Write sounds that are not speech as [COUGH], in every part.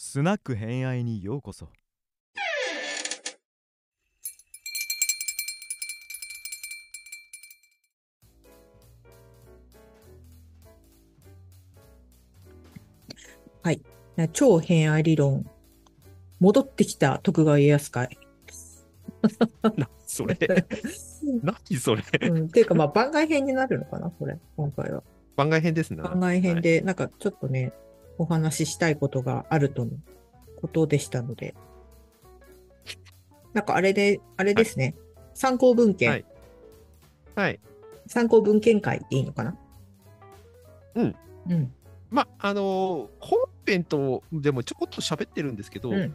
スナック偏愛にようこそはい。な超偏愛理論。戻ってきた徳川家康会。[LAUGHS] な、それ？[LAUGHS] 何それ？うん。っていうか、まあ、番外編になるのかなこれ、今回は。番外編ですね。番外編で、なんかちょっとね、お話ししたいことがあるとのことでしたので。なんかあれで、あれですね。参考文献、はいはい。参考文献会でいいのかな？うん。うん。まあ、あのー本編とでもちょこっと喋ってるんですけど、うん。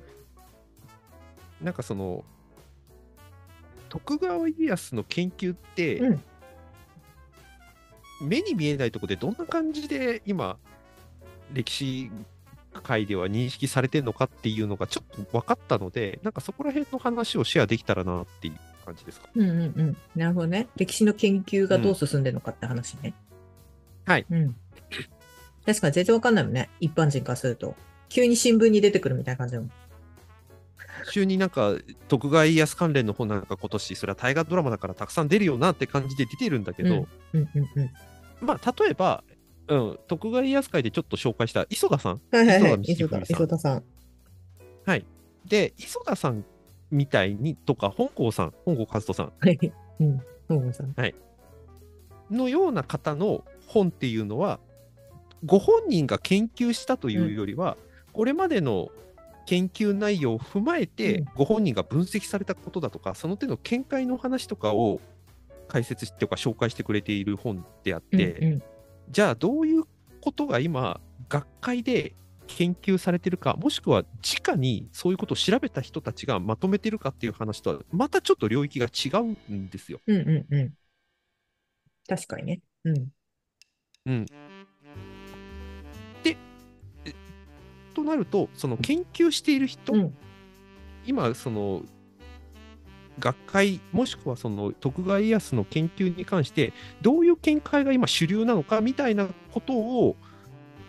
なんかその、徳川家康の研究って、うん目に見えないところでどんな感じで今、歴史界では認識されてるのかっていうのがちょっと分かったので、なんかそこら辺の話をシェアできたらなっていう感じですか。うんうんうん。なるほどね。歴史の研究がどう進んでるのかって話ね。はい。うん。確かに全然わかんないもんね。一般人からすると。急に新聞に出てくるみたいな感じだもん。週になんか徳川家康関連の本なんか今年それは大河ドラマだからたくさん出るよなって感じで出てるんだけど、うんうんうん。まあ例えば、うん、徳川家康会でちょっと紹介した磯田さん？はいはいはい。磯田さん。で磯田さんみたいにとか本郷さん本郷和人さんはい。うん。本郷さん。のような方の本っていうのはご本人が研究したというよりは、これまでの研究内容を踏まえて、うんご本人が分析されたことだとかその手の見解の話とかを解説してとか紹介してくれている本であって、うんうんじゃあどういうことが今学会で研究されてるかもしくは直にそういうことを調べた人たちがまとめてるかっていう話とはまたちょっと領域が違うんですよ。うんうんうん。確かにね。うん。うん、でえとなるとその研究している人、うん今その学会もしくはその徳川家康の研究に関してどういう見解が今主流なのかみたいなことを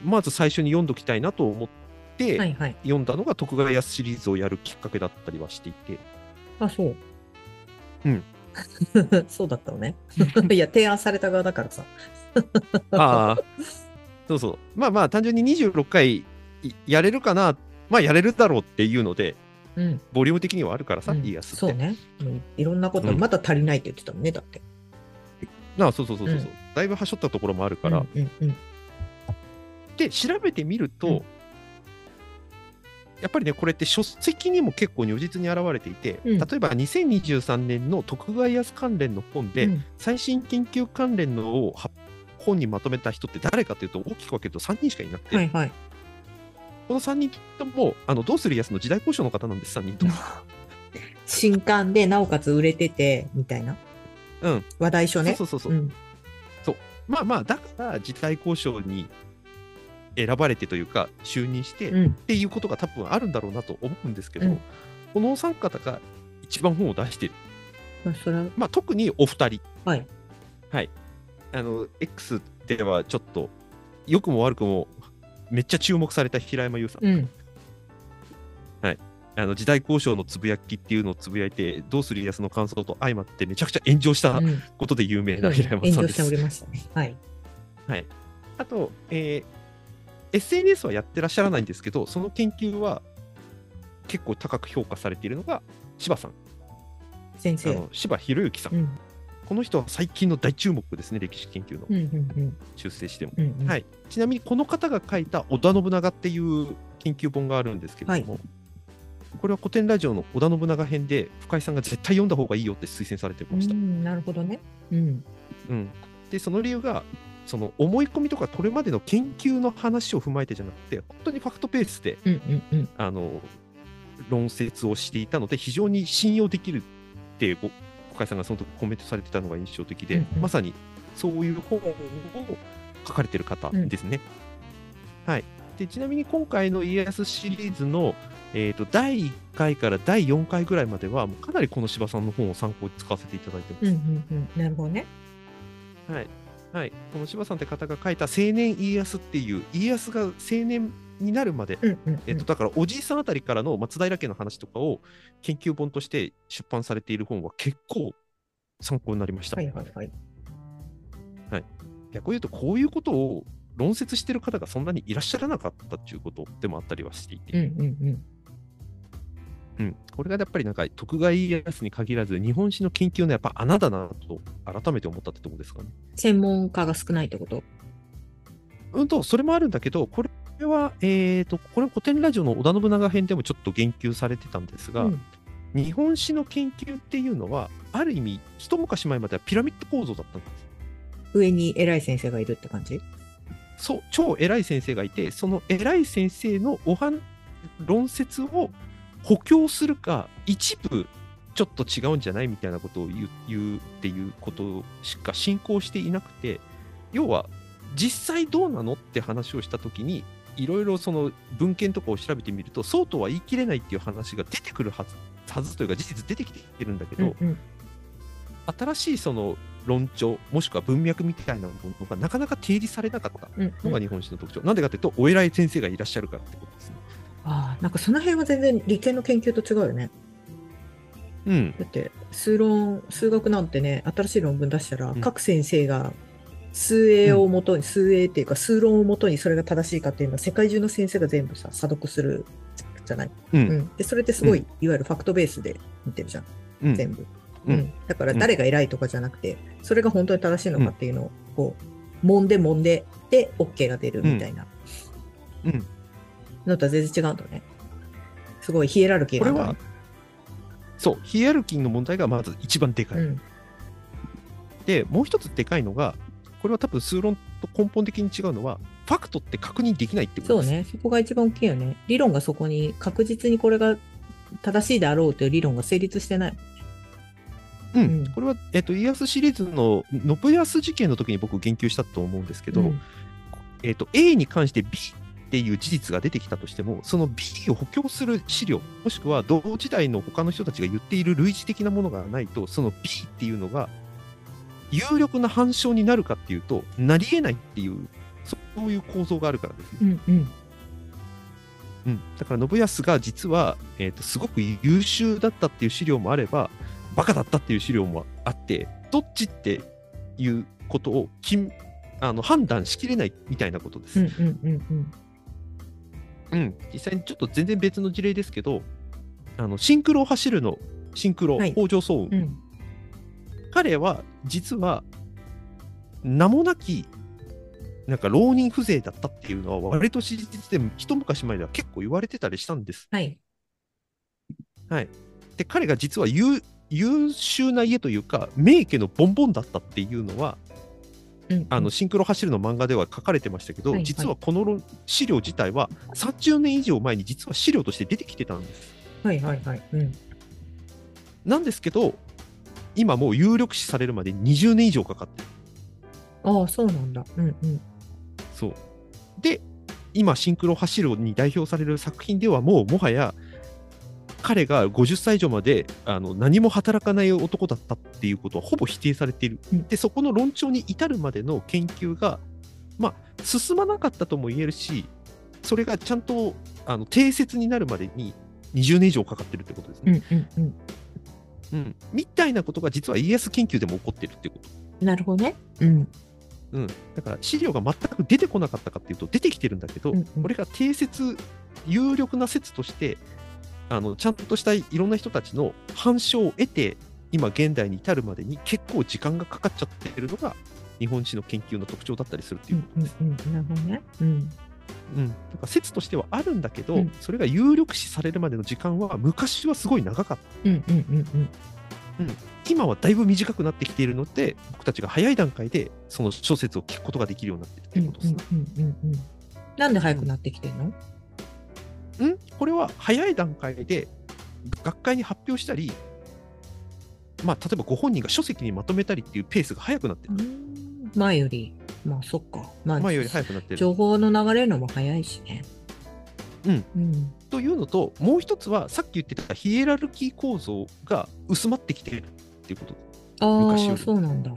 まず最初に読んどきたいなと思って。読んだのが徳川家康シリーズをやるきっかけだったりはしていてあ、そう。うん。[LAUGHS] そうだったのね。[LAUGHS] いや、提案された側だからさ。[LAUGHS] ああそうそうまあまあ単純に26回いやれるかなまあやれるだろうっていうのでうん。ボリューム的にはあるからさ、うん。家康って。そうね。うん。いろんなこと、うん。まだ足りないって言ってたもんね、だって。ああそうそうそうそうそう、うん。だいぶはしょったところもあるから、うんうんうん。で調べてみると、うん。やっぱりねこれって書籍にも結構如実に現れていて、うん。例えば2023年の徳川家康関連の本で、うん。最新研究関連のをは本にまとめた人って誰かというと大きく分けると3人しかいなくて、はいはい。この3人ともあのどうする家康の時代交渉の方なんです3人とも。[LAUGHS] 新刊で、なおかつ売れてて、みたいな。うん、話題書ね。そうそうそうそう、うん。まあまあだから時代交渉に選ばれてというか就任して、うん。っていうことが多分あるんだろうなと思うんですけど、うんこのお三方が一番本を出している、まあ、それは、まあ、特にお二人、はい。あの X ではちょっと良くも悪くもめっちゃ注目された平山優さん、うん。あの時代交渉のつぶやきっていうのをつぶやいて、どうする家康の感想と相まってめちゃくちゃ炎上したうんことで有名な平山さんです。炎上しておりましたね。はい。はい、あと、えー SNS はやってらっしゃらないんですけど、その研究は結構高く評価されているのが柴さん。あ先生。の柴博之さん、うん。この人は最近の大注目ですね、歴史研究のうんうん修正しても。うん。うん。はいい、ちなみにこの方が書いた織田信長っていう研究本があるんですけれども、これは古典ラジオの織田信長編で深井さんが絶対読んだ方がいいよって推薦されてました。うん、なるほどね。うん。うんでその理由がその思い込みとかこれまでの研究の話を踏まえてじゃなくて本当にファクトベースでうんうんうん。あの論説をしていたので非常に信用できるってご深井さんがその時コメントされてたのが印象的で、うんうんまさにそういう本を書かれてる方ですね。はい、でちなみに今回の家康シリーズの、えー、と第1回から第4回ぐらいまではもうかなりこの柴さんの本を参考に使わせていただいてます。うんうんうん。なるほどね。はいはい、この柴さんって方が書いた「青年家康」っていう家康が青年になるまで、えっと、だからおじいさんあたりからの松平家の話とかを研究本として出版されている本は結構参考になりました。はいはいはい。逆を言うと、こういうことを論説してる方がそんなにいらっしゃらなかったっていうことでもあったりはしていて、うんうんうん。うんこれがやっぱりなんか徳川家康に限らず、日本史の研究のやっぱ穴だなと改めて思ったってとこですかね。専門家が少ないってこと？うんと、それもあるんだけど、これは、えーと、これは古典ラジオの織田信長編でもちょっと言及されてたんですが、うん日本史の研究っていうのは、ある意味、一昔前まではピラミッド構造だったんです。上に偉い先生がいるって感じ？そう、超偉い先生がいて、その偉い先生のおはん論説を補強するか、一部ちょっと違うんじゃないみたいなことを言う言うっていうことしか進行していなくて、要は、実際どうなのって話をしたときに、いろいろその文献とかを調べてみると、そうとは言い切れないっていう話が出てくるはずはずというか、事実出てきてるんだけど、うんうん新しいその論調、もしくは文脈みたいなものがなかなか定理されなかったうんうんのが日本史の特徴。なんでかというと、お偉い先生がいらっしゃるからってことですね。ああ、なんかその辺は全然理系の研究と違うよね。うん。だって、数論、数学なんてね、新しい論文出したら、うん各先生が数 A をもとに、数 A っていうか、数論をもとにそれが正しいかっていうのは、世界中の先生が全部さ、査読するじゃない？う。うんん。で、それってすごい、ういわゆるファクトベースで見てるじゃん、うん。全部。ううんん。だから、誰が偉いとかじゃなくて、それが本当に正しいのかっていうのを、こう、揉んで揉んで、で、OK が出るみたいなうん。のとは全然違うんだね。すごいヒエラルキーこれはがあるね。、そう、ヒエラルキーの問題がまず一番でかい。うん。で、もう一つでかいのが、これは多分数論と根本的に違うのは、ファクトって確認できないってことです。そうね。そこが一番大きいよね。理論がそこに確実にこれが正しいであろうという理論が成立してない。うん。うんこれは、えっと、家康シリーズの信康事件の時に僕言及したと思うんですけど、うんえっと、A に関して B っていう事実が出てきたとしても、その B を補強する資料、もしくは同時代の他の人たちが言っている類似的なものがないと、その B っていうのが有力な反証になるかっていうと、なり得ないっていう、そういう構造があるからですね。うんうん。うん、だから信康が実は、えー、とすごく優秀だったっていう資料もあれば、バカだったっていう資料もあって、どっちっていうことをきんあの判断しきれないみたいなことです。うんうんうんうん。うん、実際にちょっと全然別の事例ですけど、あのシンクロを走るのシンクロ、はい北条早雲、うん彼は実は名もなきなんか浪人風情だったっていうのは割と史実で一昔前では結構言われてたりしたんです。はい。はい、で彼が実は優優秀な家というか名家のボンボンだったっていうのはうんあのシンクロ走るの漫画では書かれてましたけど、はいはい実はこの論資料自体は30年以上前に実は資料として出てきてたんです。はいはいはい。うん。なんですけど今もう有力視されるまで20年以上かかってる。ああ、そうなんだ。うんうん。そうで今シンクロ走るに代表される作品ではもうもはや彼が50歳以上まであの何も働かない男だったっていうことはほぼ否定されている。うんでそこの論調に至るまでの研究がまあ進まなかったとも言えるしそれがちゃんとあの定説になるまでに20年以上かかってるってことですね。うんうんうん。うんみたいなことが実は家康研究でも起こってるっていうこと。なるほどね。うん。うん、だから資料が全く出てこなかったかっていうと出てきてるんだけど、うんうんこれが定説有力な説としてあのちゃんとしたいろんな人たちの反証を得て今現代に至るまでに結構時間がかかっちゃってるのが日本史の研究の特徴だったりするってういうんことです。うんうん。なるほどね。うん。うん、だから説としてはあるんだけど、うんそれが有力視されるまでの時間は昔はすごい長かった。うんうんうんうん。今はだいぶ短くなってきているので僕たちが早い段階でその諸説を聞くことができるようになってるってことですね。うんうんうん。なんで早くなってきてんの？ん？これは早い段階で学会に発表したり、まあ、例えばご本人が書籍にまとめたりっていうペースが早くなってる。前より、まあそっか。まあ、前より早くなってる。情報の流れるのも早いしね。うん。うん。というのと、もう一つはさっき言ってたヒエラルキー構造が薄まってきているっていうこと。ああ、そうなんだ。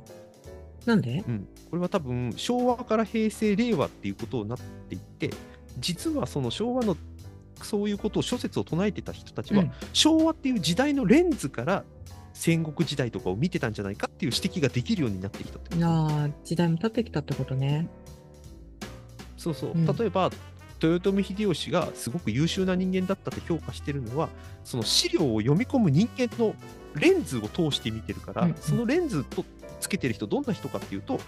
なんで？うん、これは多分昭和から平成、令和っていうことになっていって、実はその昭和のそういうことを諸説を唱えてた人たちは、うん昭和っていう時代のレンズから戦国時代とかを見てたんじゃないかっていう指摘ができるようになってきたってああ、時代も経ってきたってことね。そうそう、うん例えば豊臣秀吉がすごく優秀な人間だったって評価してるのはその資料を読み込む人間のレンズを通して見てるから、うんうんそのレンズとつけてる人どんな人かっていうとやっ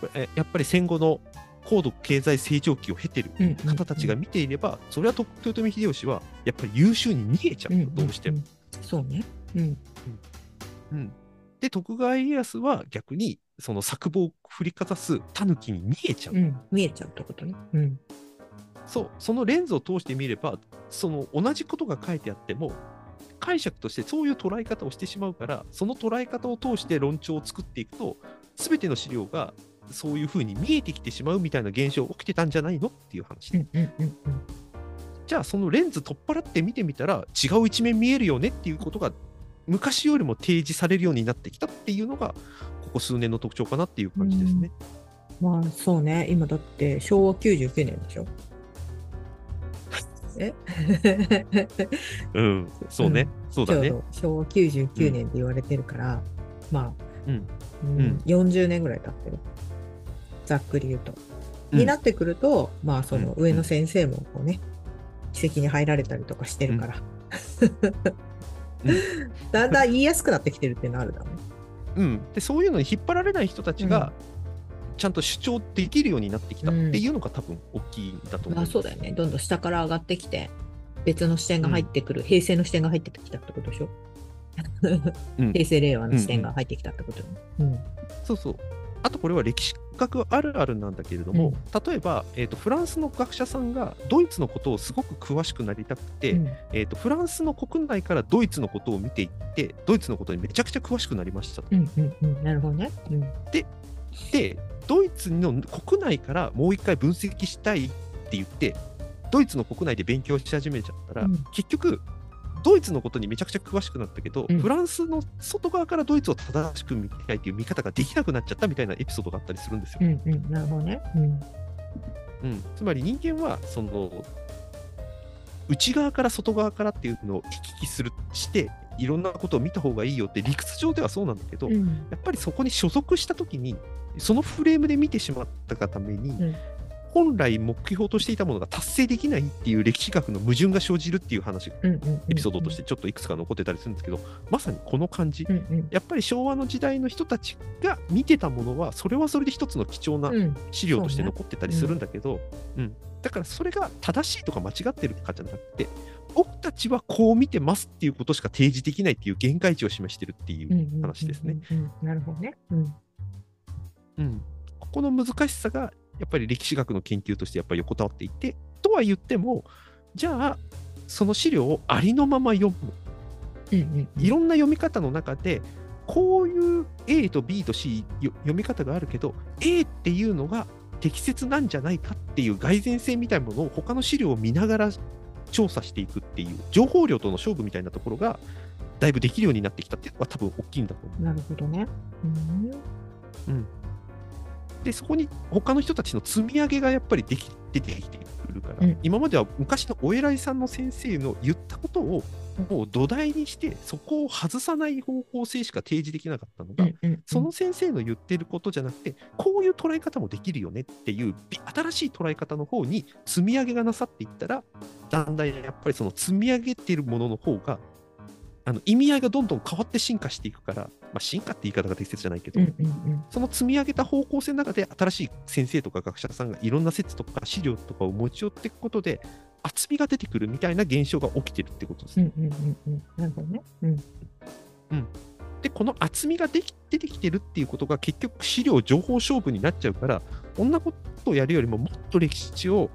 ぱりえやっぱり戦後の高度経済成長期を経てるうんうん方たちが見ていれば、それはと豊臣秀吉はやっぱり優秀に見えちゃうよ、どうしても。んんそうね。うん。うんで徳川家康は逆にその作望を振りかざす狸に見えちゃう。うん。見えちゃうってことね。うん。そう、そのレンズを通して見れば、その同じことが書いてあっても、解釈としてそういう捉え方をしてしまうから、その捉え方を通して論調を作っていくと、すべての資料がそういうふうに見えてきてしまうみたいな現象起きてたんじゃないの？っていう話で、うんうんうんうん。じゃあそのレンズ取っ払って見てみたら、違う一面見えるよね？っていうことが、昔よりも提示されるようになってきたっていうのが、ここ数年の特徴かなっていう感じですね。まあそうね。今だって昭和99年でしょ？え？[LAUGHS] うん、そうね、そうだね。ちょうど昭和99年って言われてるから、まあ、うんうんうん40年ぐらい経ってる。ざっくり言うと。うんになってくると、まあそのうん上の先生もこうね、奇跡に入られたりとかしてるから。う [LAUGHS] んだんだん言いやすくなってきてるっていうのはあるだろうね。うん、でそういうのに引っ張られない人たちが、ちゃんと主張できるようになってきたっていうのが多分大きいんだと思いまます。あそうだよね。どんどん下から上がってきて、別の視点が入ってくる、平成の視点が入ってきたってことでしょ？うん [LAUGHS] 平成令和の視点が入ってきたってことよね。うんそうそう。あとこれは歴史学あるあるなんだけれども、例えば、えーと、フランスの学者さんがドイツのことをすごく詳しくなりたくて、うんえーと、フランスの国内からドイツのことを見ていって、ドイツのことにめちゃくちゃ詳しくなりましたと。うんうんうん。なるほどね。うんで、ドイツの国内からもう一回分析したいって言って、ドイツの国内で勉強し始めちゃったら、うん結局、ドイツのことにめちゃくちゃ詳しくなったけど、うんフランスの外側からドイツを正しく見たいっていう見方ができなくなっちゃったみたいなエピソードがあったりするんですよ。うんうん。なるほどね。うんうんつまり人間は、その、内側から外側からっていうのを行き来するして、いろんなことを見た方がいいよって理屈上ではそうなんだけど、うんやっぱりそこに所属したときに、そのフレームで見てしまったがために、うん本来目標としていたものが達成できないっていう歴史学の矛盾が生じるっていう話エピソードとしてちょっといくつか残ってたりするんですけど、まさにこの感じ。うんうん。やっぱり昭和の時代の人たちが見てたものは、それはそれで一つの貴重なうん。資料として残ってたりするんだけど、うん。だからそれが正しいとか間違ってるとかじゃなくて、僕たちはこう見てますっていうことしか提示できないっていう限界値を示してるっていう話ですね。なるほどね。うん。うん、ここの難しさがやっぱり歴史学の研究としてやっぱり横たわっていてとは言ってもじゃあその資料をありのまま読むうんうんうんいろんな読み方の中でこういう A と B と C よ読み方があるけど A っていうのが適切なんじゃないかっていう蓋然性みたいなものを他の資料を見ながら調査していくっていう情報量との勝負みたいなところがだいぶできるようになってきたっていうのが多分大きいんだと思う。なるほどね。うんでそこに他の人たちの積み上げがやっぱりでき出てきてくるから、うん。今までは昔のお偉いさんの先生の言ったことをもう土台にしてそこを外さない方向性しか提示できなかったのが、うんうんその先生の言ってることじゃなくてこういう捉え方もできるよねっていうび新しい捉え方の方に積み上げがなさっていったらだんだんやっぱりその積み上げてるものの方があの意味合いがどんどん変わって進化していくから、まあ、進化って言い方が適切じゃないけど、うんうんうんその積み上げた方向性の中で新しい先生とか学者さんがいろんな説とか資料とかを持ち寄っていくことで厚みが出てくるみたいな現象が起きてるってことですね。うんうんうんうんなるほどね。うんで、この厚みができ出てきてるっていうことが結局資料情報勝負になっちゃうから、こんなことをやるよりももっと歴史を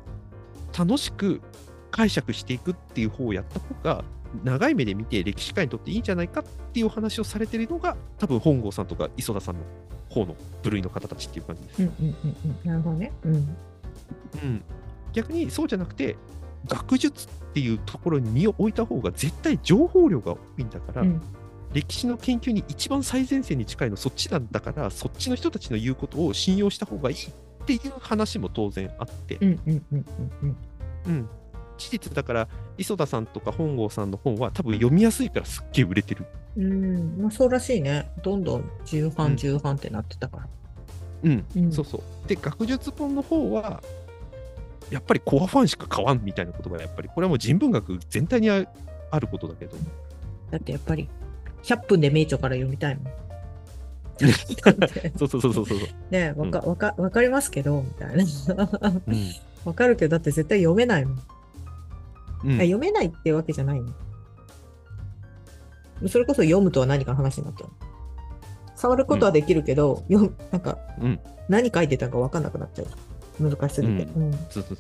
楽しく解釈していくっていう方をやった方が長い目で見て歴史家にとっていいんじゃないかっていうお話をされてるのが多分本郷さんとか磯田さんの方の部類の方たちっていう感じです。うんうんうんうんなるほどね。うんうん、逆にそうじゃなくて学術っていうところに身を置いた方が絶対情報量が多いんだから、うん歴史の研究に一番最前線に近いのそっちなんだからそっちの人たちの言うことを信用した方がいいっていう話も当然あって、うんうんうんうんうんうん。事実だから、磯田さんとか本郷さんの本は多分読みやすいからすっげえ売れてる。うん、まあそうらしいね。どんどん重うん版重版ってなってたから。うん、うんそうそう。で、学術本の方は、やっぱりコアファンしか買わんみたいなことがやっぱり、これはもう人文学全体にああることだけど、だってやっぱり、100分で名著から読みたいもん。[LAUGHS] そうそうそうそうそう。ねわか、わか、わかりますけど、みたいな。うん [LAUGHS] わかるけど、だって絶対読めないもん。うんあ読めないってわけじゃないの？それこそ読むとは何かの話になっちゃう。触ることはできるけど、読むなんか、うん何書いてたか分かんなくなっちゃう。難しすぎて。うんそうそう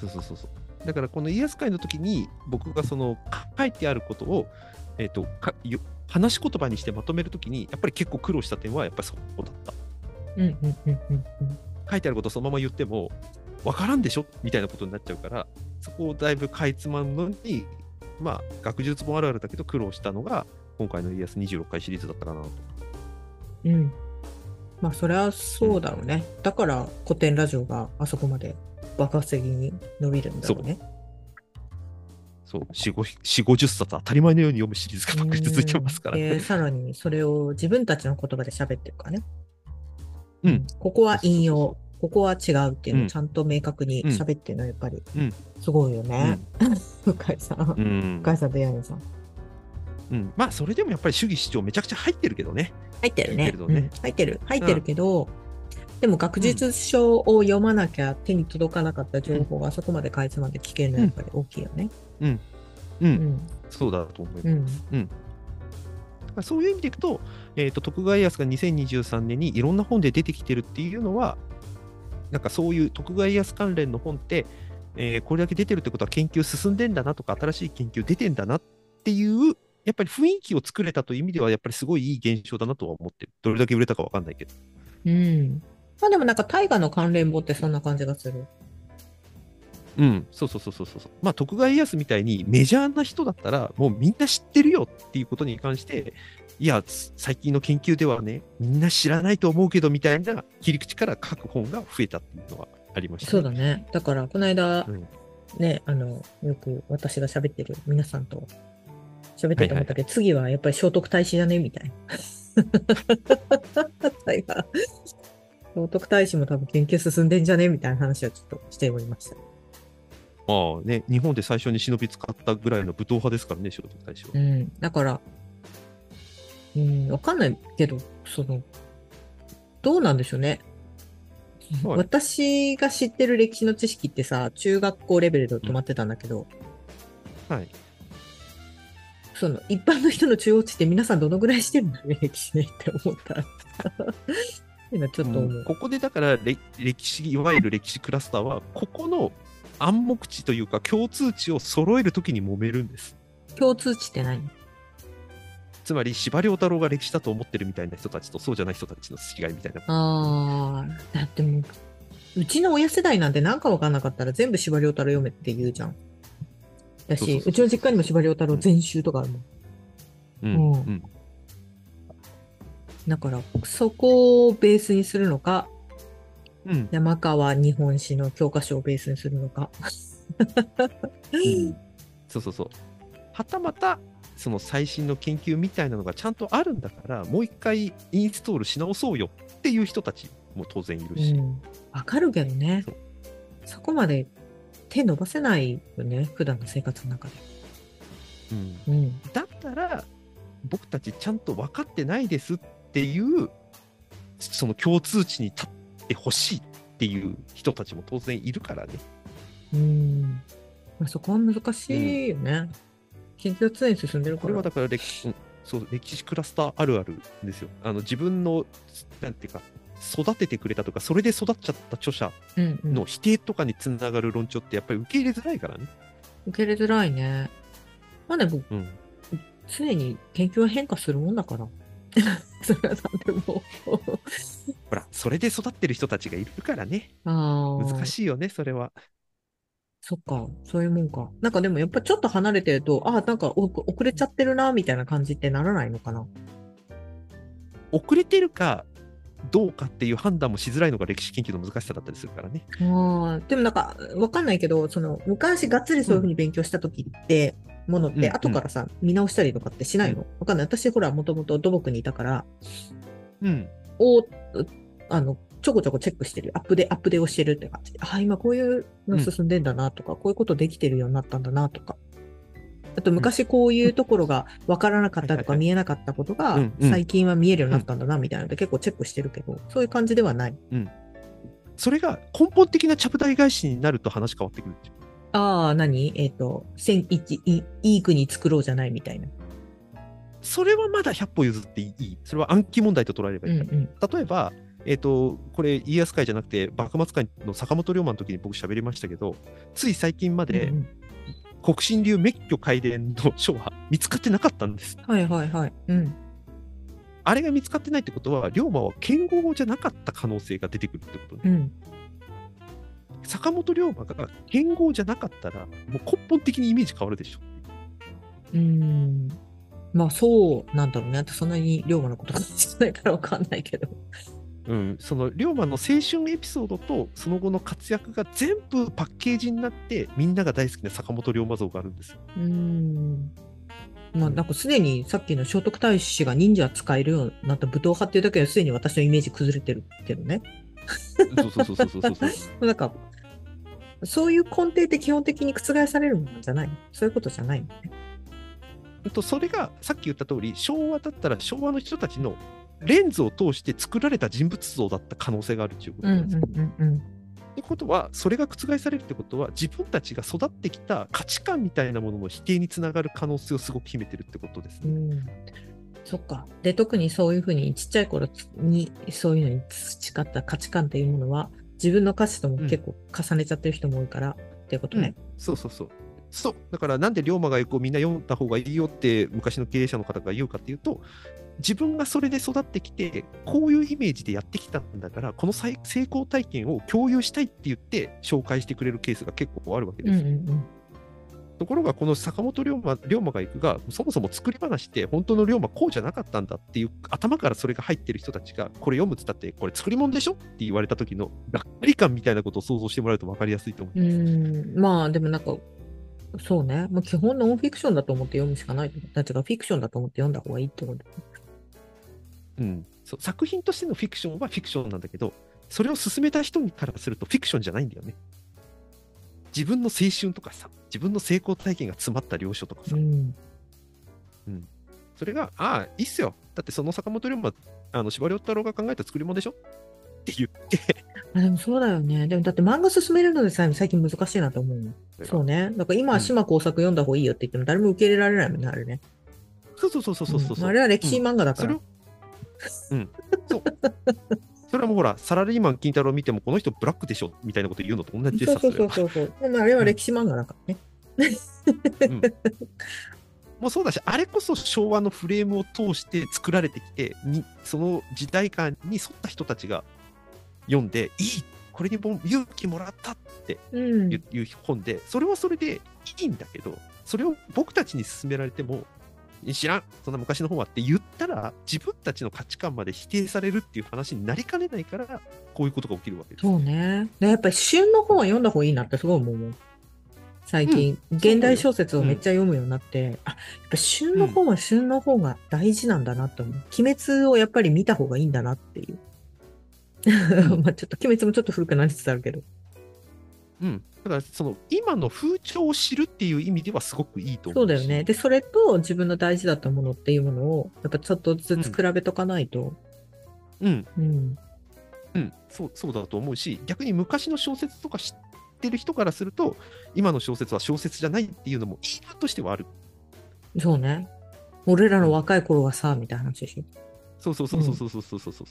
そうそうそう。だからこの家康会の時に僕がそのか書いてあることを、えー、とかよ話し言葉にしてまとめるときにやっぱり結構苦労した点はやっぱりそこだった。うんうんうんうんうん。書いてあることをそのまま言っても分からんでしょ？みたいなことになっちゃうからそこをだいぶかいつまむのにまあ学術本あるあるだけど苦労したのが今回の家康26回シリーズだったかなと。うん。まあ、それはそうだろうね。だから、古典ラジオがあそこまで爆発的に伸びるんだろうね。そう4 5 50冊当たり前のように読むシリーズが確実続いてますからね。さらにそれを自分たちの言葉で喋ってるからね。うん。ここは引用、ここは違うっていうのうんをちゃんと明確に喋ってるのはやっぱりうんすごいよね。[LAUGHS] 深井さん。うん深井さんと柳さん。うん、まあそれでもやっぱり主義主張めちゃくちゃ入ってるけどね。入ってるね。入ってるのねうん入ってる。入ってるけど、でも学術書を読まなきゃ手に届かなかった情報があそこまでかいつまで聞けるのはやっぱり大きいよね。うん、うん。そうだと思います。うん。そういう意味でいくと、えー、と徳川家康が2023年にいろんな本で出てきてるっていうのは、なんかそういう徳川家康関連の本って、えーこれだけ出てるってことは研究進んでんだなとか、新しい研究出てんだなっていう、やっぱり雰囲気を作れたという意味では、やっぱりすごいいい現象だなとは思ってる。どれだけ売れたかわかんないけど。うん。まあでもなんか大河の関連本ってそんな感じがする。うん、そうそうそうそうそう。まあ、徳川家康みたいにメジャーな人だったら、もうみんな知ってるよっていうことに関して、いや、つ最近の研究ではね、みんな知らないと思うけどみたいな切り口から書く本が増えたっていうのはありました、そうだね。だから、この間、うんね、あの、よく私が喋ってる皆さんと喋ってて思ったけど、次はやっぱり聖徳太子じゃねみたいな。[LAUGHS] 聖徳太子も多分研究進んでんじゃねみたいな話をちょっとしておりました。まあね、日本で最初に忍び使ったぐらいの武闘派ですからね、聖徳太子は。うん。だから、うん、わかんないけど、その、どうなんでしょうね。はい私が知ってる歴史の知識ってさ、中学校レベルで止まってたんだけど、はい。その一般の人の中央値って皆さんどのぐらいしてるんだね、歴史ねって思ったら。[LAUGHS] 今ちょっと思う。ここでだかられ歴史、いわゆる歴史クラスターは、ここの暗黙値というか共通値を揃えるときに揉めるんです。共通値って何？つまり司馬遼太郎が歴史だと思ってるみたいな人たちとそうじゃない人たちの違いみたいな。ああ、だってもう、うちの親世代なんて何か分かんなかったら全部司馬遼太郎読めって言うじゃん。だし、そうちの実家にも司馬遼太郎全集とかあるもん。うんうんうんだから、そこをベースにするのか、うん山川日本史の教科書をベースにするのか。そうそうそう。はたまた、その最新の研究みたいなのがちゃんとあるんだから、もう一回インストールし直そうよっていう人たちも当然いるし。うん。わかるけどねそこまで手伸ばせないよね、普段の生活の中で。うんうん。だったら、僕たちちゃんと分かってないですっていう、その共通値に立ってほしいっていう人たちも当然いるからね。うん。まあ、そこは難しいよね。研究は常に進んでる。これはだから歴史、うんそう歴史クラスターあるあるですよ。あの自分の、なんていうか、育ててくれたとか、それで育っちゃった著者の否定とかにつながる論調ってやっぱり受け入れづらいからね。受け入れづらいね。まあでも、うん。常に研究は変化するもんだから。[LAUGHS] それは何でも。ほら、それで育ってる人たちがいるからね。難しいよね、それは。そっか、そういうもんか。なんかでもやっぱちょっと離れてると、ああ、なんかお遅れちゃってるな、みたいな感じってならないのかな？遅れてるか、どうかっていう判断もしづらいのが歴史研究の難しさだったりするからね。ああ、でもなんか、わかんないけど、その、昔がっつりそういうふうに勉強した時って、ものって、うん後からさ、見直したりとかってしないの？わかんない。私、ほら、もともと土木にいたから、うん。を、あの、ちょこちょこチェックしてる。アップデ、アップデをしてるって感じで。あ、今こういうの進んでんだなとか、こういうことできてるようになったんだなとか。あと、昔こういうところが分からなかったとか見えなかったことがうん、うん最近は見えるようになったんだな、みたいなので結構チェックしてるけど、そういう感じではない。それが根本的なちゃぶ台返しになると話変わってくる。ああ、何？えっ、と、千一いいい国作ろうじゃないみたいな。それはまだ100歩譲っていい。それは暗記問題と捉えればいい。うんうん。例えば、えっ、と、これ、家康会じゃなくて、幕末会の坂本龍馬の時に僕喋りましたけど、つい最近まで、国神流滅居改伝の書は見つかってなかったんです。はいはいはい。うん。あれが見つかってないってことは、龍馬は剣豪じゃなかった可能性が出てくるってことね。うん。坂本龍馬が剣豪じゃなかったら、もう根本的にイメージ変わるでしょ。うーん。まあそうなんだろうね。そんなに龍馬のこと知らないからわかんないけど。うん、その龍馬の青春エピソードとその後の活躍が全部パッケージになってみんなが大好きな坂本龍馬像があるんですよ。うーん。まあなんかすでにさっきの聖徳太子が忍者使えるようになった武闘派っていうだけですでに私のイメージ崩れてるけどね。そうそうそうそうそうそう。なんか、そういう根底って基本的に覆されるものじゃないのそういうことじゃないのね。とそれがさっき言った通り昭和だったら昭和の人たちのレンズを通して作られた人物像だった可能性があるということなんですよ。うんうん。ってことはそれが覆されるってことは自分たちが育ってきた価値観みたいなものの否定につながる可能性をすごく秘めてるってことですね。うん。そっか。で、特にそういうふうにちっちゃい頃にそういうのに培った価値観っていうものは自分の価値とも結構重ねちゃってる人も多いから、っていうことね。そうそうそう。そう。だからなんで龍馬がこうみんな読んだ方がいいよって昔の経営者の方が言うかっていうと、自分がそれで育ってきて、こういうイメージでやってきたんだから、この成功体験を共有したいって言って紹介してくれるケースが結構あるわけです。うんうんところが、この坂本龍馬龍馬が行くが、そもそも作り話って本当の龍馬こうじゃなかったんだっていう頭からそれが入ってる人たちが、これ読むっつったって、これ作り物でしょ？って言われた時のがっかり感みたいなことを想像してもらうと分かりやすいと思う。うん。うん。まあでもなんか、そうね。まあ、基本ノンフィクションだと思って読むしかない。だってかフィクションだと思って読んだ方がいいってこと。うん、そう作品としてのフィクションはフィクションなんだけど、それを進めた人からするとフィクションじゃないんだよね。自分の青春とかさ、自分の成功体験が詰まった領書とかさ、うん。それが、ああ、いいっすよ。だってその坂本龍馬、あの司馬遼太郎が考えた作り物でしょ？って言って、あ、でもそうだよね。でもだって漫画進めるのでさえ最近難しいなと思うの。そうね。だから今は島工作読んだ方がいいよって言っても誰も受け入れられないもんね、あれね。そうそうそうそうそうそう、うんあれは歴史漫画だから。それを、うん、そう。それはもうほら、サラリーマン金太郎見ても、この人ブラックでしょみたいなこと言うのと同じでさ、そうそうそうそうそう。でもあれは歴史漫画だからね。うんもうそうだし、あれこそ昭和のフレームを通して作られてきて、にその時代感に沿った人たちが読んで、いい、これにも勇気もらったっていう本で、それはそれでいいんだけど、それを僕たちに勧められても、知らん、そんな昔の本はって言ったら、自分たちの価値観まで否定されるっていう話になりかねないから、こういうことが起きるわけです。そうね。でやっぱり旬の本は読んだ方がいいなってすごい思う。最近、現代小説をめっちゃ読むようになって、あ、やっぱ旬の本は旬の方が大事なんだなと思う。鬼滅をやっぱり見た方がいいんだなっていう。[LAUGHS] まあちょっと鬼滅もちょっと古くなりつつあるけど。うん。だから、その、今の風潮を知るっていう意味ではすごくいいと思しそううだよね。で、それと自分の大事だったものっていうものを、やっぱちょっとずつ比べとかないと。うん。うん。うん、そうそうだと思うし、逆に昔の小説とか知ってる人からすると、今の小説は小説じゃないっていうのも言い分としてはある。そうね。俺らの若い頃はさ、みたいな話でしょ。そうそうそうそうそうそうそうそうそう。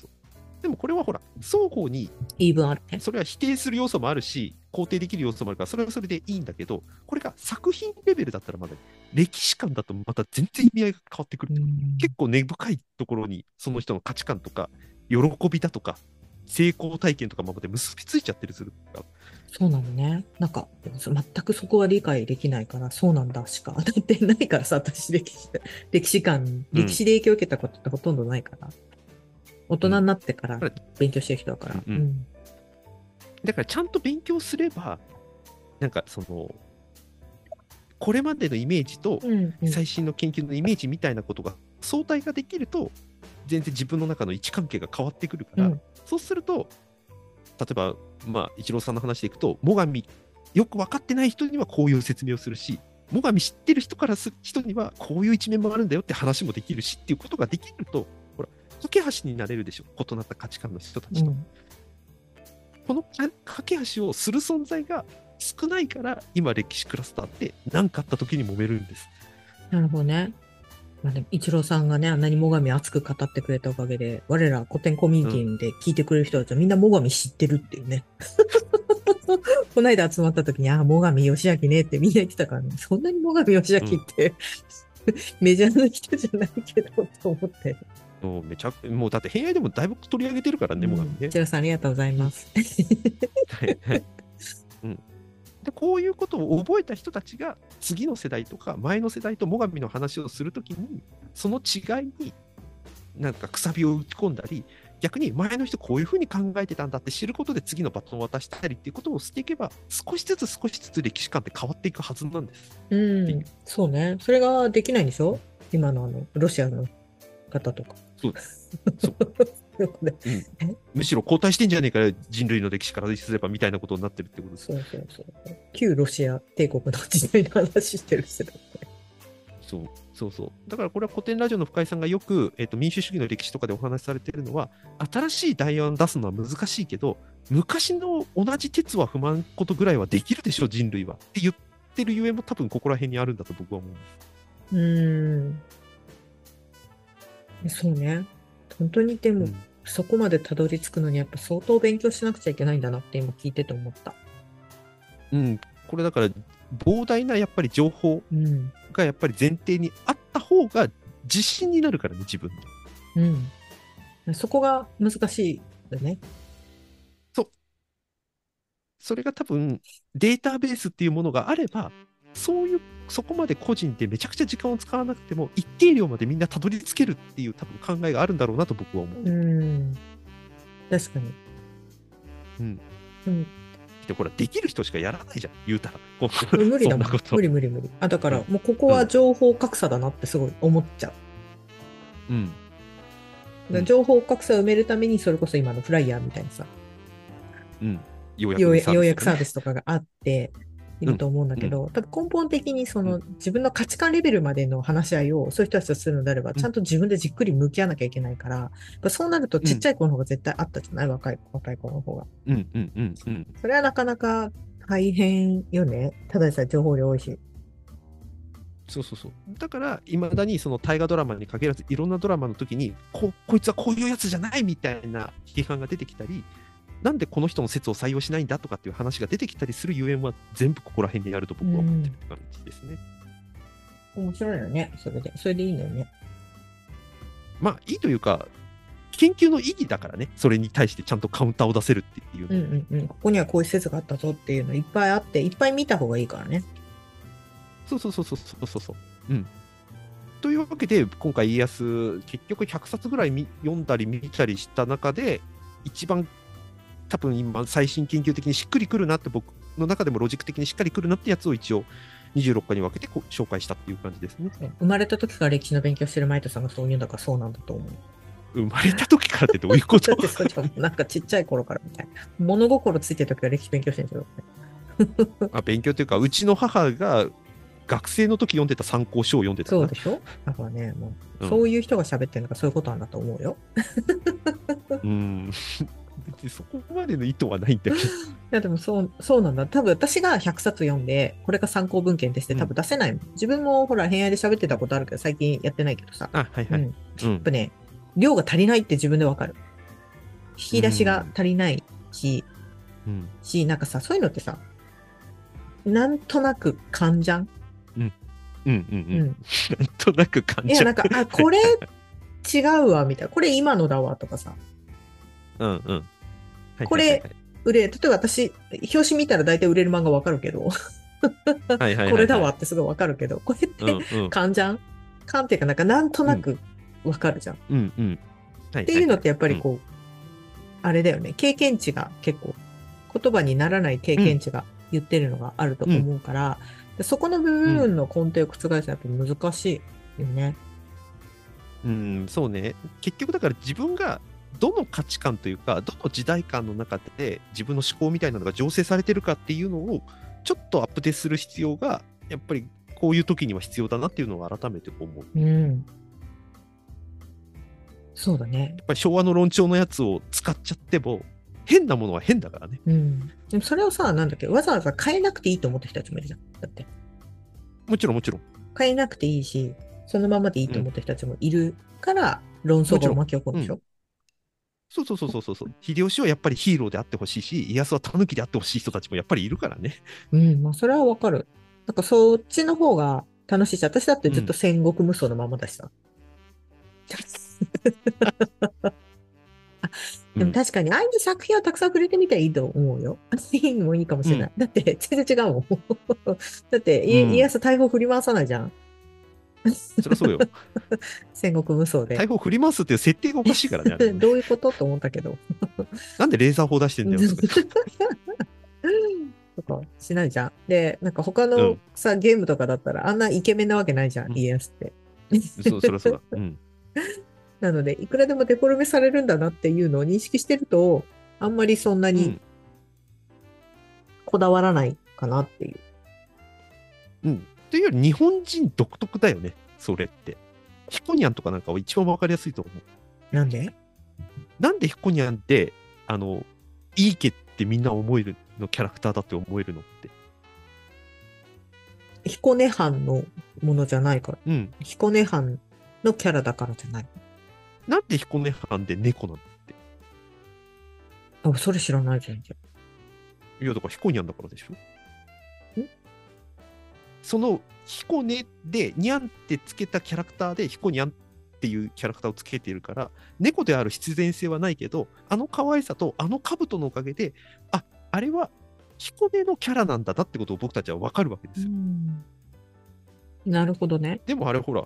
でもこれはほら、双方に言い分あるね。それは否定する要素もあるし、肯定できる要素もあるから、それはそれでいいんだけど、これが作品レベルだったらまだ、歴史観だとまた全然意味合いが変わってくる。うん結構根深いところに、その人の価値観とか、喜びだとか、成功体験とかまで結びついちゃってるするから。そうなのね。なんか、全くそこは理解できないから、そうなんだしか。だってないからさ、私歴史、歴史観、歴史で影響を受けたことってほとんどないから。大人になってからうん勉強してる人だから。うんうんだからちゃんと勉強すれば、なんかその、これまでのイメージと最新の研究のイメージみたいなことが相対化できると、全然自分の中の位置関係が変わってくるから、うん。そうすると、例えば、まあ、一郎さんの話でいくと、最上、よく分かってない人にはこういう説明をするし、最上知ってる人からす人にはこういう一面もあるんだよって話もできるしっていうことができると、ほら、架け橋になれるでしょ、異なった価値観の人たちと。うんこのか架け橋をする存在が少ないから、今、歴史クラスターって何かあった時に揉めるんです。なるほどね。まあでも、一郎さんがね、あんなに最上熱く語ってくれたおかげで、我ら古典コミュニティで聞いてくれる人たちはみんな最上知ってるっていうね。[LAUGHS] この間集まった時に、ああ、最上義明ねってみんな言ってたからね、そんなに最上義明って、[LAUGHS] メジャーな人じゃないけど、と思って。もうめちゃもうだって、偏愛でもだいぶ取り上げてるからね、最上ね。一郎さんありがとうございます。はいはいうん、でこういうことを覚えた人たちが次の世代とか前の世代と最上の話をするときにその違いになんかくさびを打ち込んだり逆に前の人こういうふうに考えてたんだって知ることで次のバトンを渡したりっていうことをしていけば少しずつ少しずつ歴史観って変わっていくはずなんです。うん、そうね。それができないんでしょ？今のあの、ロシアの方とか。そうそうむしろ後退してんじゃねえかよ人類の歴史からすればみたいなことになってるってことです。そうそうそう。旧ロシア帝国の時代の話してる。そうそうそう。だからこれは古典ラジオの深井さんがよく、えっと民主主義の歴史とかでお話しされてるのは、新しい代案を出すのは難しいけど、昔の同じ鉄は不満ことぐらいはできるでしょ、人類は。って言ってるゆえも多分ここら辺にあるんだと僕は思うんです。うーん。そうね。本当にでも、うんそこまでたどり着くのにやっぱ相当勉強しなくちゃいけないんだなって今聞いてて思った。うん、これだから膨大なやっぱり情報うん。がやっぱり前提にあった方が自信になるからね、自分の。うん。そこが難しいよね。それが多分データベースっていうものがあれば、そういう、そこまで個人でめちゃくちゃ時間を使わなくても、一定量までみんなたどり着けるっていう多分考えがあるんだろうなと僕は思う。うん。確かに。うん。うん。で、ほら、できる人しかやらないじゃん、言うたら。[LAUGHS] 無理だもん。無理無理無理。あ、だからうんもうここは情報格差だなってすごい思っちゃう。うん。情報格差を埋めるためにそれこそ今のフライヤーみたいなさ、うん。ようやくサービススとかがあっていると思うんだけど、多分根本的にその自分の価値観レベルまでの話し合いをそういう人たちとするのであれば、ちゃんと自分でじっくり向き合わなきゃいけないから、そうなるとちっちゃい子の方が絶対あったじゃない、若い若い子の方が。ね。うんうんうんうん。それはなかなか大変よね。ただでさえ情報量多いし。そうそうそう。だから、いまだにその大河ドラマに限らず、いろんなドラマの時に、ここいつはこういうやつじゃないみたいな批判が出てきたり、なんでこの人の説を採用しないんだとかっていう話が出てきたりするゆえんは、全部ここら辺にあると僕は思ってる感じですね。面白いよね。それで。それでいいんだよね。まあ、いいというか、研究の意義だからね、それに対してちゃんとカウンターを出せるっていう。うんうんうん。ここにはこういう施設があったぞっていうのいっぱいあって、いっぱい見た方がいいからね。そうそうそうそうそうそうそう。うん。というわけで、今回、家康、結局100冊ぐらい見読んだり見たりした中で、一番多分今、最新研究的にしっくりくるなって、僕の中でもロジック的にしっかりくるなってやつを一応、26回に分けてこう紹介したっていう感じですね。生まれた時から歴史の勉強してるマイトさんがそう言うんだからそうなんだと思う。生まれた時からってどういうこだと。なんかちっちゃい頃からみたいな。物心ついてる時は歴史勉強してるんですよ。[LAUGHS] あ勉強というか、うちの母が学生の時読んでた参考書を読んでたなそうでしょ？だからね、もう、うんそういう人が喋ってるのがそういうことなんだと思うよ。[LAUGHS] うん。別にそこまでの意図はないんだけど。[LAUGHS] いや、でもそう、そうなんだ。多分私が100冊読んで、これが参考文献ですって多分出せないもん。自分もほら、偏愛で喋ってたことあるけど、最近やってないけどさ。あ、はいはい。うん。うんやっぱね、量が足りないって自分でわかる。引き出しが足りないし、うん。し、なんかさ、そういうのってさ、なんとなく勘じゃん？うんうんう。うんん。[LAUGHS] なんとなく感いや、じゃなんか、あ、これ違うわ、みたいな。これ今のだわ、とかさ。うんうん。はいこれ、売れ、例えば私、表紙見たら大体売れる漫画わかるけど、はいはいこれだわってすごいわかるけど、これって勘じゃん？勘っていうか、なんかなんとなくわかるじゃん。うんうん。はいっていうのってやっぱりこう、あれだよね、経験値が結構、言葉にならない経験値が言ってるのがあると思うから、でそこの部分の根底を覆すのはやっぱ難しいよね。うん、そうね。結局だから自分がどの価値観というか、どの時代感の中で自分の思考みたいなのが醸成されてるかっていうのを、ちょっとアップデートする必要が、やっぱりこういう時には必要だなっていうのを改めて思う。やうん。そうだね。っぱり昭和の論調のやつを使っちゃっても、変なものは変だからね。うん。でもそれをさ、なんだっけ、わざわざ変えなくていいと思った人たちもいるじゃん。だって。もちろんもちろん。変えなくていいし、そのままでいいと思った人たちもいるから、論争が巻き起こるでしょ。そうそうそうそうそう。秀吉はやっぱりヒーローであってほしいし、家康は狸であってほしい人たちもやっぱりいるからね。うん、まあそれはわかる。なんかそっちの方が楽しいし、私だってずっと戦国無双のままだしさ。[LAUGHS] でも確かに、ああいう作品をたくさん触れてみたらいいと思うよ。いいのもいいかもしれない。だって、全然違うもん。[LAUGHS] だって、家うん大砲振り回さないじゃん。そりゃそうよ。[LAUGHS] 戦国無双で大。砲振りますっていう設定がおかしいからね。[LAUGHS] どういうことと思ったけど。[LAUGHS] なんでレーザー砲出してんだよ。とかしないじゃん。で、なんか他のうんさ、ゲームとかだったらあんなイケメンなわけないじゃん、うん家康って。そう、そりゃそうだ。うん。なので、いくらでもデフォルメされるんだなっていうのを認識してると、あんまりそんなにうん。こだわらないかなっていう。うん。というより日本人独特だよね、それって。ヒコニャンとかなんかは一番わかりやすいと思う。なんで？なんでヒコニャンって、あの、いい家ってみんな思えるのキャラクターだって思えるのって。彦根藩のものじゃないから。うん。彦根藩のキャラだからじゃない。なんで彦根藩で猫なのって。あ、それ知らない全然。いや、だから彦ニャンだからでしょその彦根でニャンってつけたキャラクターで彦ニャンっていうキャラクターをつけているから、猫である必然性はないけど、あの可愛さとあの兜のおかげで、あ、あれは彦根のキャラなんだなってことを僕たちは分かるわけですよ。なるほどね。でもあれほら、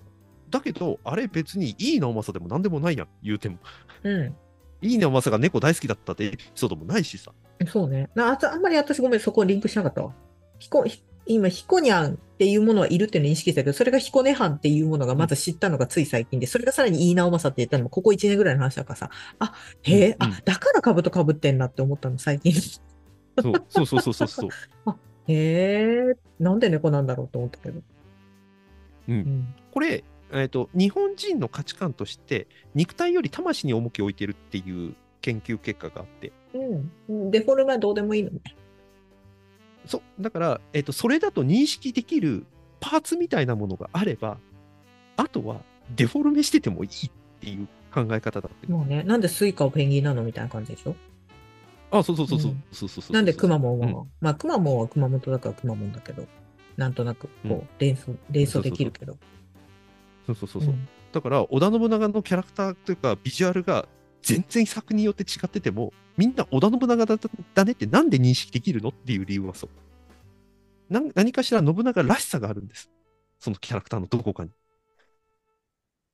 だけど、あれ別にいい直政でも何でもないやん、言うても。うん。いい直政が猫大好きだったってエピソードもないしさ。そうね。なあとあんまり私ごめん、そこリンクしなかったわ。今、ヒコニャンっていうものはいるっていうのを認識したけど、それが彦根藩っていうものがまず知ったのがつい最近で、それがさらにいい直政って言ったのもここ1年ぐらいの話だからさ、あ、へえ、うんうんあ、だから兜かぶってんなって思ったの、最近。そうそうそうそうそうそう。[LAUGHS] へえ、なんで猫なんだろうと思ったけど。うんうん。これ、えー、と日本人の価値観として肉体より魂に重きを置いてるっていう研究結果があってうん。デフォルメはどうでもいいのね。そうだから、えー、とそれだと認識できるパーツみたいなものがあればあとはデフォルメしててもいいっていう考え方だって。もうね、なんで Suica はペンギンなのみたいな感じでしょ？あそうそうそうそう,、うん。そうそうそうなんでくまモンは、うん。まあくまモンは熊本だからくまモンだけど、なんとなくこうん。う連想、連想できるけど。そうそうそうそう、ん。だから織田信長のキャラクターというかビジュアルが全然作によって違っててもみんな織田信長だだねってなんで認識できるのっていう理由はそう。何かしら信長らしさがあるんです。そのキャラクターのどこかに。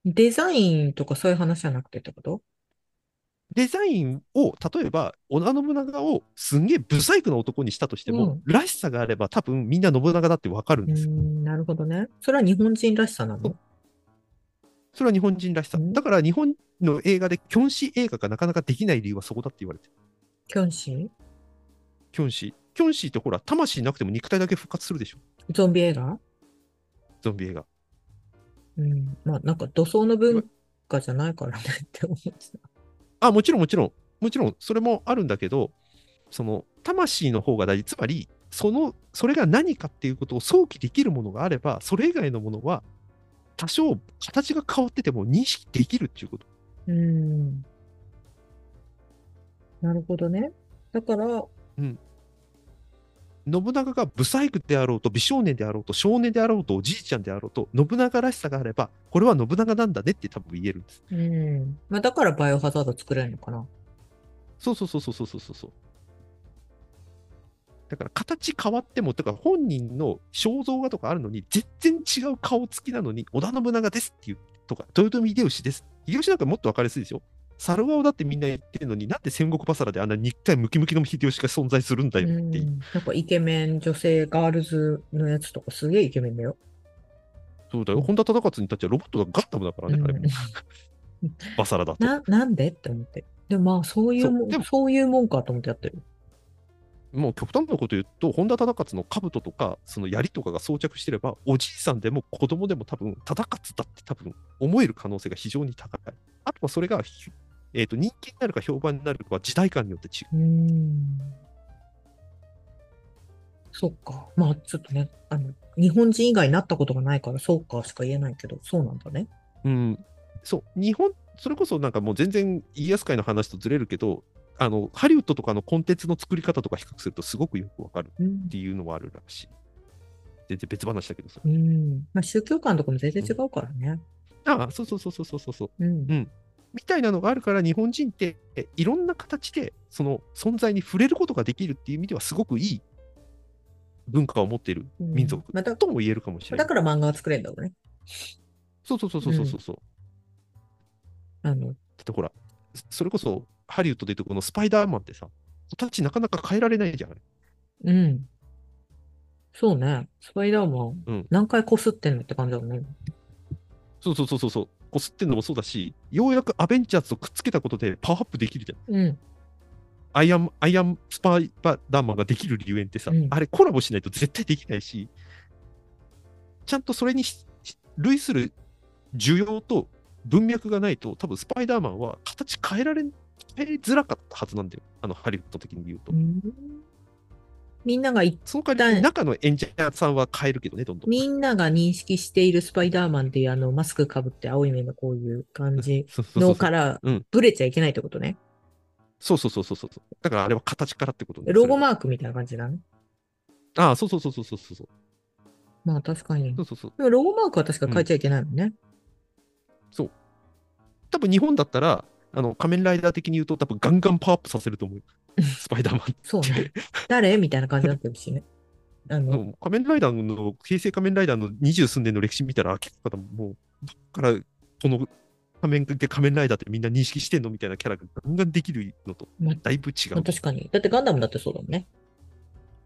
デザインとかそういう話じゃなくてってこと？デザインを例えば織田信長をすんげえブサイクな男にしたとしても、らしさがあれば多分みんな信長だってわかるんうですよ、ん、なるほどね。それは日本人らしさなの？それは日本人らしさ。うん。だから日本の映画でキョンシー映画がなかなかできない理由はそこだって言われてる。キョンシー？キョンシー。キョンシーってほら魂なくても肉体だけ復活するでしょ。ゾンビ映画？ゾンビ映画。うん。まあなんか土葬の文化じゃないからねって思ってた。あ、もちろんもちろん、もちろんそれもあるんだけど、その魂の方が大事、つまり、その、それが何かっていうことを想起できるものがあれば、それ以外のものは、多少形が変わってても認識できるっていうこと。うん。なるほどね。だから、信長がブサイクであろうと、美少年であろうと、少年であろうと、おじいちゃんであろうと、信長らしさがあれば、これは信長なんだねって多分言えるんです。うん。まあだからバイオハザード作れるのかな。そうそうそうそうそうそうそう。だから形変わっても、だから本人の肖像画とかあるのに、全然違う顔つきなのに、織田信長ですっていうとか、豊臣秀吉です。秀吉なんかもっと分かりやすいですよ。猿顔だってみんな言ってるのになんで戦国バサラであんな肉体ムキムキの秀吉が存在するんだよっていう。うんやっぱイケメン女性ガールズのやつとかすげえイケメンだよ。そうだよ。本田忠勝にたちはロボットがガッタムだからね、あれも。バサラだと。な、なんで？って思って。でもまあ、そういうもそういうもんかと思ってやってる。もう極端なこと言うと、本田忠勝の兜とか、その槍とかが装着してれば、おじいさんでも子供でも多分、忠勝だって多分思える可能性が非常に高い。あとはそれが、ひえー、と人気になるか評判になるかは時代感によって違う。そっか。まあ、ちょっとね、あの、日本人以外になったことがないから、そうかしか言えないけど、そうなんだね。うん、そう、日本、それこそなんかもう全然家康会の話とずれるけど、あのハリウッドとかのコンテンツの作り方とか比較するとすごくよくわかるうんっていうのはあるらしい。全然別話だけどさ。うん。まあ、宗教観とかも全然違うからね。ああ、そうそうそうそうそうそう。うん。みたいなのがあるから、日本人ってえいろんな形でその存在に触れることができるっていう意味ではすごくいい文化を持っている民族また、とも言えるかもしれない。だから漫画が作れるんだろうね。そうそうそうそうそうそう。あの、だってほら、そそれこそハリウッドで言うとこのスパイダーマンってさ、形なかなか変えられないじゃん。うん。そうね。スパイダーマン、うん何回こすってんのって感じだもんね。そうそうそうそう。こすってんのもそうだし、ようやくアベンジャーズとくっつけたことでパワーアップできるじゃん。うん。アイアン、アイアンスパイダーマンができる理由ってさ、うんあれコラボしないと絶対できないし、ちゃんとそれに類する需要と文脈がないと、多分スパイダーマンは形変えられえづらかったはずなんだよ。あのハリウッド的に言うと。うんみんながい、その代わりに中の演者さんは変えるけどね、どんどん。みんなが認識しているスパイダーマンっていうあの、マスクかぶって青い目のこういう感じそうそうそうそうのからうん、ブレちゃいけないってことね。そうそうそうそうそう。だからあれは形からってことねロゴマークみたいな感じだね。ああ、そうそうそうそうそうそう。まあ確かに。そうそうそう。でもロゴマークは確か変えちゃいけないもんね。多分日本だったら、あの仮面ライダー的に言うと、多分ガンガンパワーアップさせると思う。スパイダーマンそうね。誰？みたいな感じになってるしね。あの、仮面ライダーの、平成仮面ライダーの二十数年の歴史見たら、結構もう、どっからこの仮面で仮面ライダーってみんな認識してんのみたいなキャラがガンガンできるのとまだいぶ違う。まあ確かに。だってガンダムだってそうだもんね。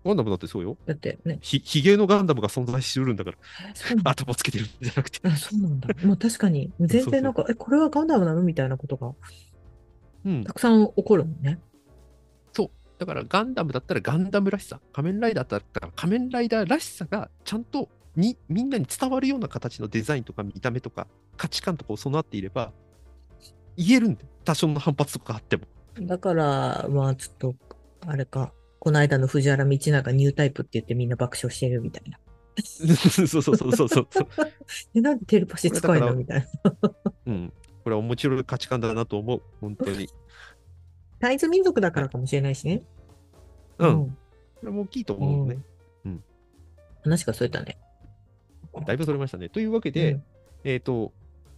ガンダムだってそうよ。だってね。ひひげのガンダムが存在してるんだから。頭つけてるんじゃなくて。あ、そうなんだ。もう確かに。全然なんか、え、これはガンダムなのみたいなことがうんた。くさん起こるもんね。だからガンダムだったらガンダムらしさ、仮面ライダーだったら仮面ライダーらしさがちゃんとにみんなに伝わるような形のデザインとか見た目とか価値観とかを備わっていれば言えるんだよ。多少の反発とかあっても。だから、まあちょっと、あれか、この間の藤原道長ニュータイプって言ってみんな爆笑してるみたいな。[LAUGHS] そうそうそうそうそう。[LAUGHS] え、なんでテレパシー使えのみたいな。うん。これは面白い価値観だなと思う。本当に。タイズ民族だからかもしれないしね。うん。これも大きいと思うね。話がそれたね。だいぶそれましたね。というわけで、うんえっ、と、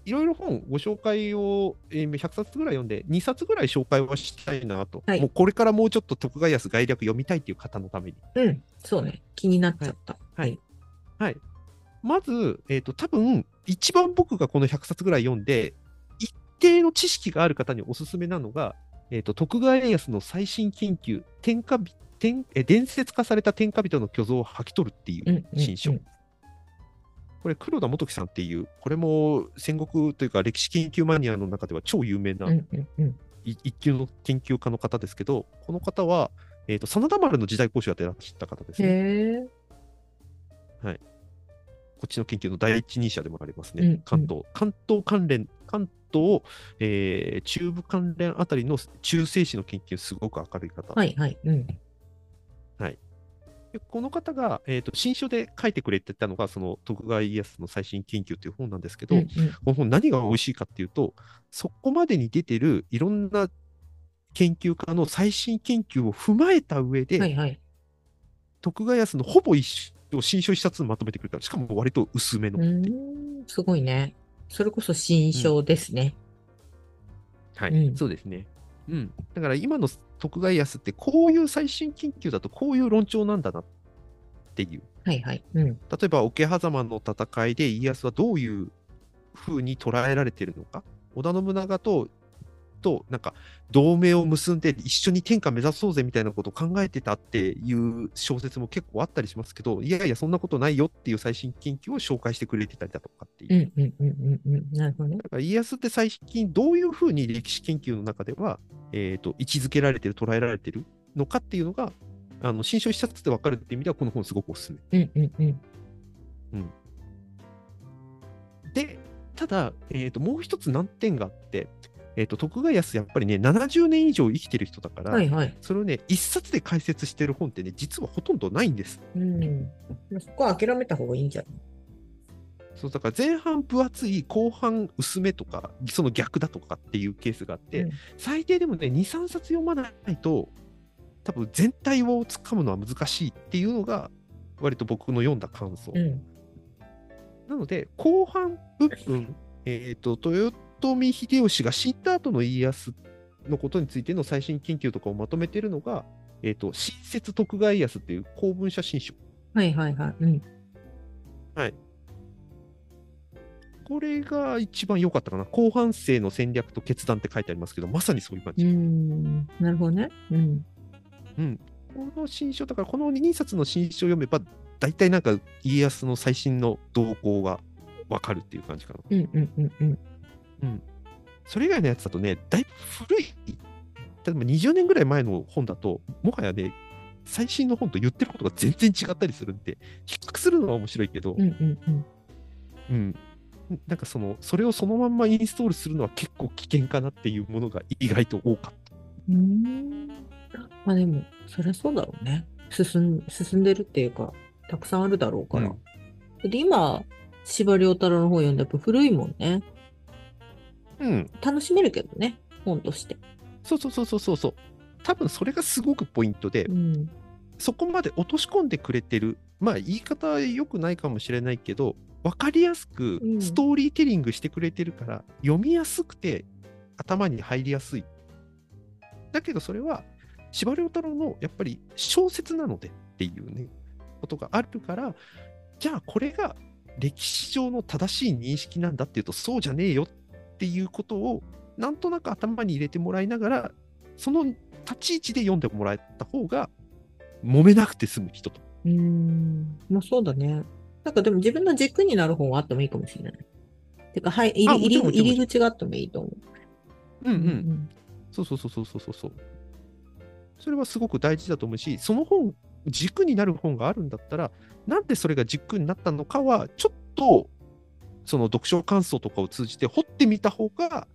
いろいろ本ご紹介を、えー100冊ぐらい読んで、2冊ぐらい紹介はしたいなと。はいもうこれからもうちょっと徳川康概略読みたいっていう方のために。うん、そうね。気になっちゃった。はい。はい。まず、えっ、と、多分、一番僕がこの100冊ぐらい読んで、一定の知識がある方におすすめなのが、えっ、と、徳川家康の最新研究、天下び天え伝説化された天下人の虚像を吐き取るっていううん、うん新書。うんこれ、黒田元樹さんっていう、これも戦国というか歴史研究マニアの中では超有名な一級の研究家の方ですけど、この方は、えっ、と、真田丸の時代講師をやってらっしゃった方ですね。へえ。こっちの研究の第一人者でもありますね。うんうん関東、関東関連、関東、えー中部関連あたりの中世史の研究、すごく明るい方。はいはい。うん。でこの方が、えーと新書で書いてくれてたのが、その徳川家康の最新研究という本なんですけど、うんうんこの本何が美味しいかっていうと、そこまでに出てるいろんな研究家の最新研究を踏まえた上で、はいはい。徳川家康のほぼ一緒を新書一冊まとめてくれた。しかも割と薄めのすごいね。それこそ新書ですね。はい、うんそうですね。うん。だから今の徳川家康ってこういう最新研究だとこういう論調なんだなっていう。はいはい。うん。例えば桶狭間の戦いで家康はどういう風に捉えられているのか。織田信長ととなんか同盟を結んで一緒に天下目指そうぜみたいなことを考えてたっていう小説も結構あったりしますけど、いやいや、そんなことないよっていう最新研究を紹介してくれてたりだとかっていう。うんうんうんうんうん。なるほどね。だから家康って最近どういうふうに歴史研究の中では、えー、と位置づけられてる、捉えられてるのかっていうのが、あの新書一冊で分かるっていう意味では、この本すごくおすすめ。うんうんうん。で、ただ、えー、ともう一つ難点があって、えー、と徳川康、やっぱりね、70年以上生きてる人だから、はいはい。それをね、一冊で解説してる本ってね、実はほとんどないんです。うん。そこは諦めた方がいいんじゃない？そうだから前半分厚い、後半薄めとか、その逆だとかっていうケースがあって、うん最低でもね、2、3冊読まないと、多分全体をつかむのは難しいっていうのが、割と僕の読んだ感想。うん。なので、後半部分、えっ、と、豊臣秀吉が死んだ後の家康のことについての最新研究とかをまとめてるのが、えっ、と、新説徳川家康っていう公文写真書。はいはいはい。うん。これが一番良かったかな。後半生の戦略と決断って書いてありますけど、まさにそういう感うじ。ん。なるほどね。うん。うん。この新書、だからこの2冊の新書を読めば、大体なんか家康の最新の動向がわかるっていう感じかな。うんうんうんうん。それ以外のやつだとね、だいぶ古い、例えば20年ぐらい前の本だと、もはやね、最新の本と言ってることが全然違ったりするんで、比較するのは面白いけど、うんうんうん。うん。なんかその、それをそのまんまインストールするのは結構危険かなっていうものが意外と多かった。うーん。まあでも、そりゃそうだろうね。進ん、進んでるっていうか、たくさんあるだろうから。で、今、司馬遼太郎の本読んでやっぱ古いもんね。うん。楽しめるけどね、本として。そうそうそうそうそうそう。多分それがすごくポイントで、うん。そこまで落とし込んでくれてる、まあ言い方は良くないかもしれないけど、分かりやすくうんストーリーテリングしてくれてるから、読みやすくて頭に入りやすい。だけどそれは、司馬遼太郎のやっぱり小説なのでっていうね、ことがあるから、じゃあこれが歴史上の正しい認識なんだっていうと、そうじゃねえよっていうことを、なんとなく頭に入れてもらいながら、その立ち位置で読んでもらえた方が、揉めなくて済む人と。うーん。まあそうだね。なんかでも自分の軸になる本はあってもいいかもしれない。てか、はい、入あり入り口があってもいいと思う。うんうん。んそうそうそうそうそうそう。それはすごく大事だと思うし、その本、軸になる本があるんだったら、なんでそれが軸になったのかは、ちょっと、その読書感想とかを通じて掘ってみた方が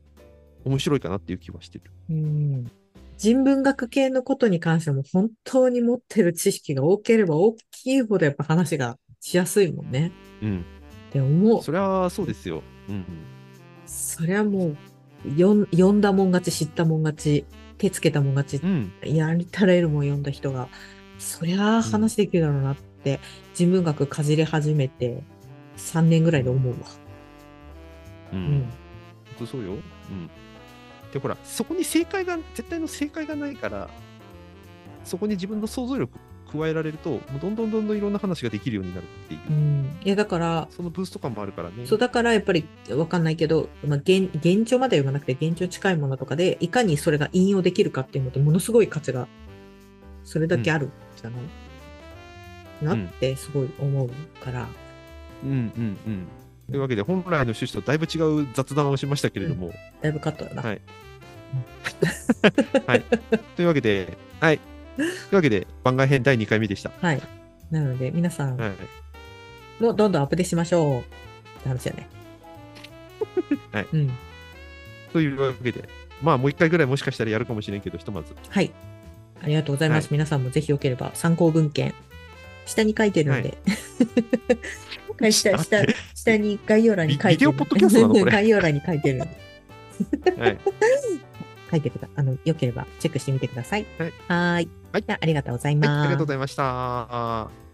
面白いかなっていう気はしてる。うん。うん人文学系のことに関しても本当に持ってる知識が多ければ大きいほどやっぱ話がしやすいもんね。うん。って思う。それはそうですよ。うんうん。そりゃもう、よん読んだもん勝ち、知ったもん勝ち、手つけたもん勝ち、うん。やりたら得るもん読んだ人が、そりゃ話できるだろうなって、人文学かじり始めて3年ぐらいで思うわ。う。うんん。本当そうよ。うん。で、ほら、そこに正解が、絶対の正解がないから、そこに自分の想像力加えられると、もうどんどんどんどんいろんな話ができるようになるっていうう、ん。いや、だから、そのブースト感もあるからね。そう、だからやっぱりわかんないけど、まあ、現、現状までは言わなくて、現状近いものとかで、いかにそれが引用できるかっていうのと、ものすごい価値が、それだけあるじゃない、なってすごい思うから。うんうんうん。というわけで、本来の趣旨とだいぶ違う雑談をしましたけれども、だいぶカットだな。はい [LAUGHS] というわけで、はい。というわけで、番外編第2回目でした。はい。なので、皆さんはい。もどんどんアップデートしましょう。って話だね。[LAUGHS] はい。うん。というわけで、まあ、もう1回ぐらいもしかしたらやるかもしれんけど、ひとまず。はい。ありがとうございます。はい皆さんもぜひよければ参考文献、下に書いてるんで。はい、下、下、下に概要欄に書いてる。ビビデオポッドキャストなのこれ概要欄に書いてる。はい。[LAUGHS] 書いてくだあの、よければチェックしてみてください。はいはーい。はいじゃあありがとうございはい、ます。ありがとうございました。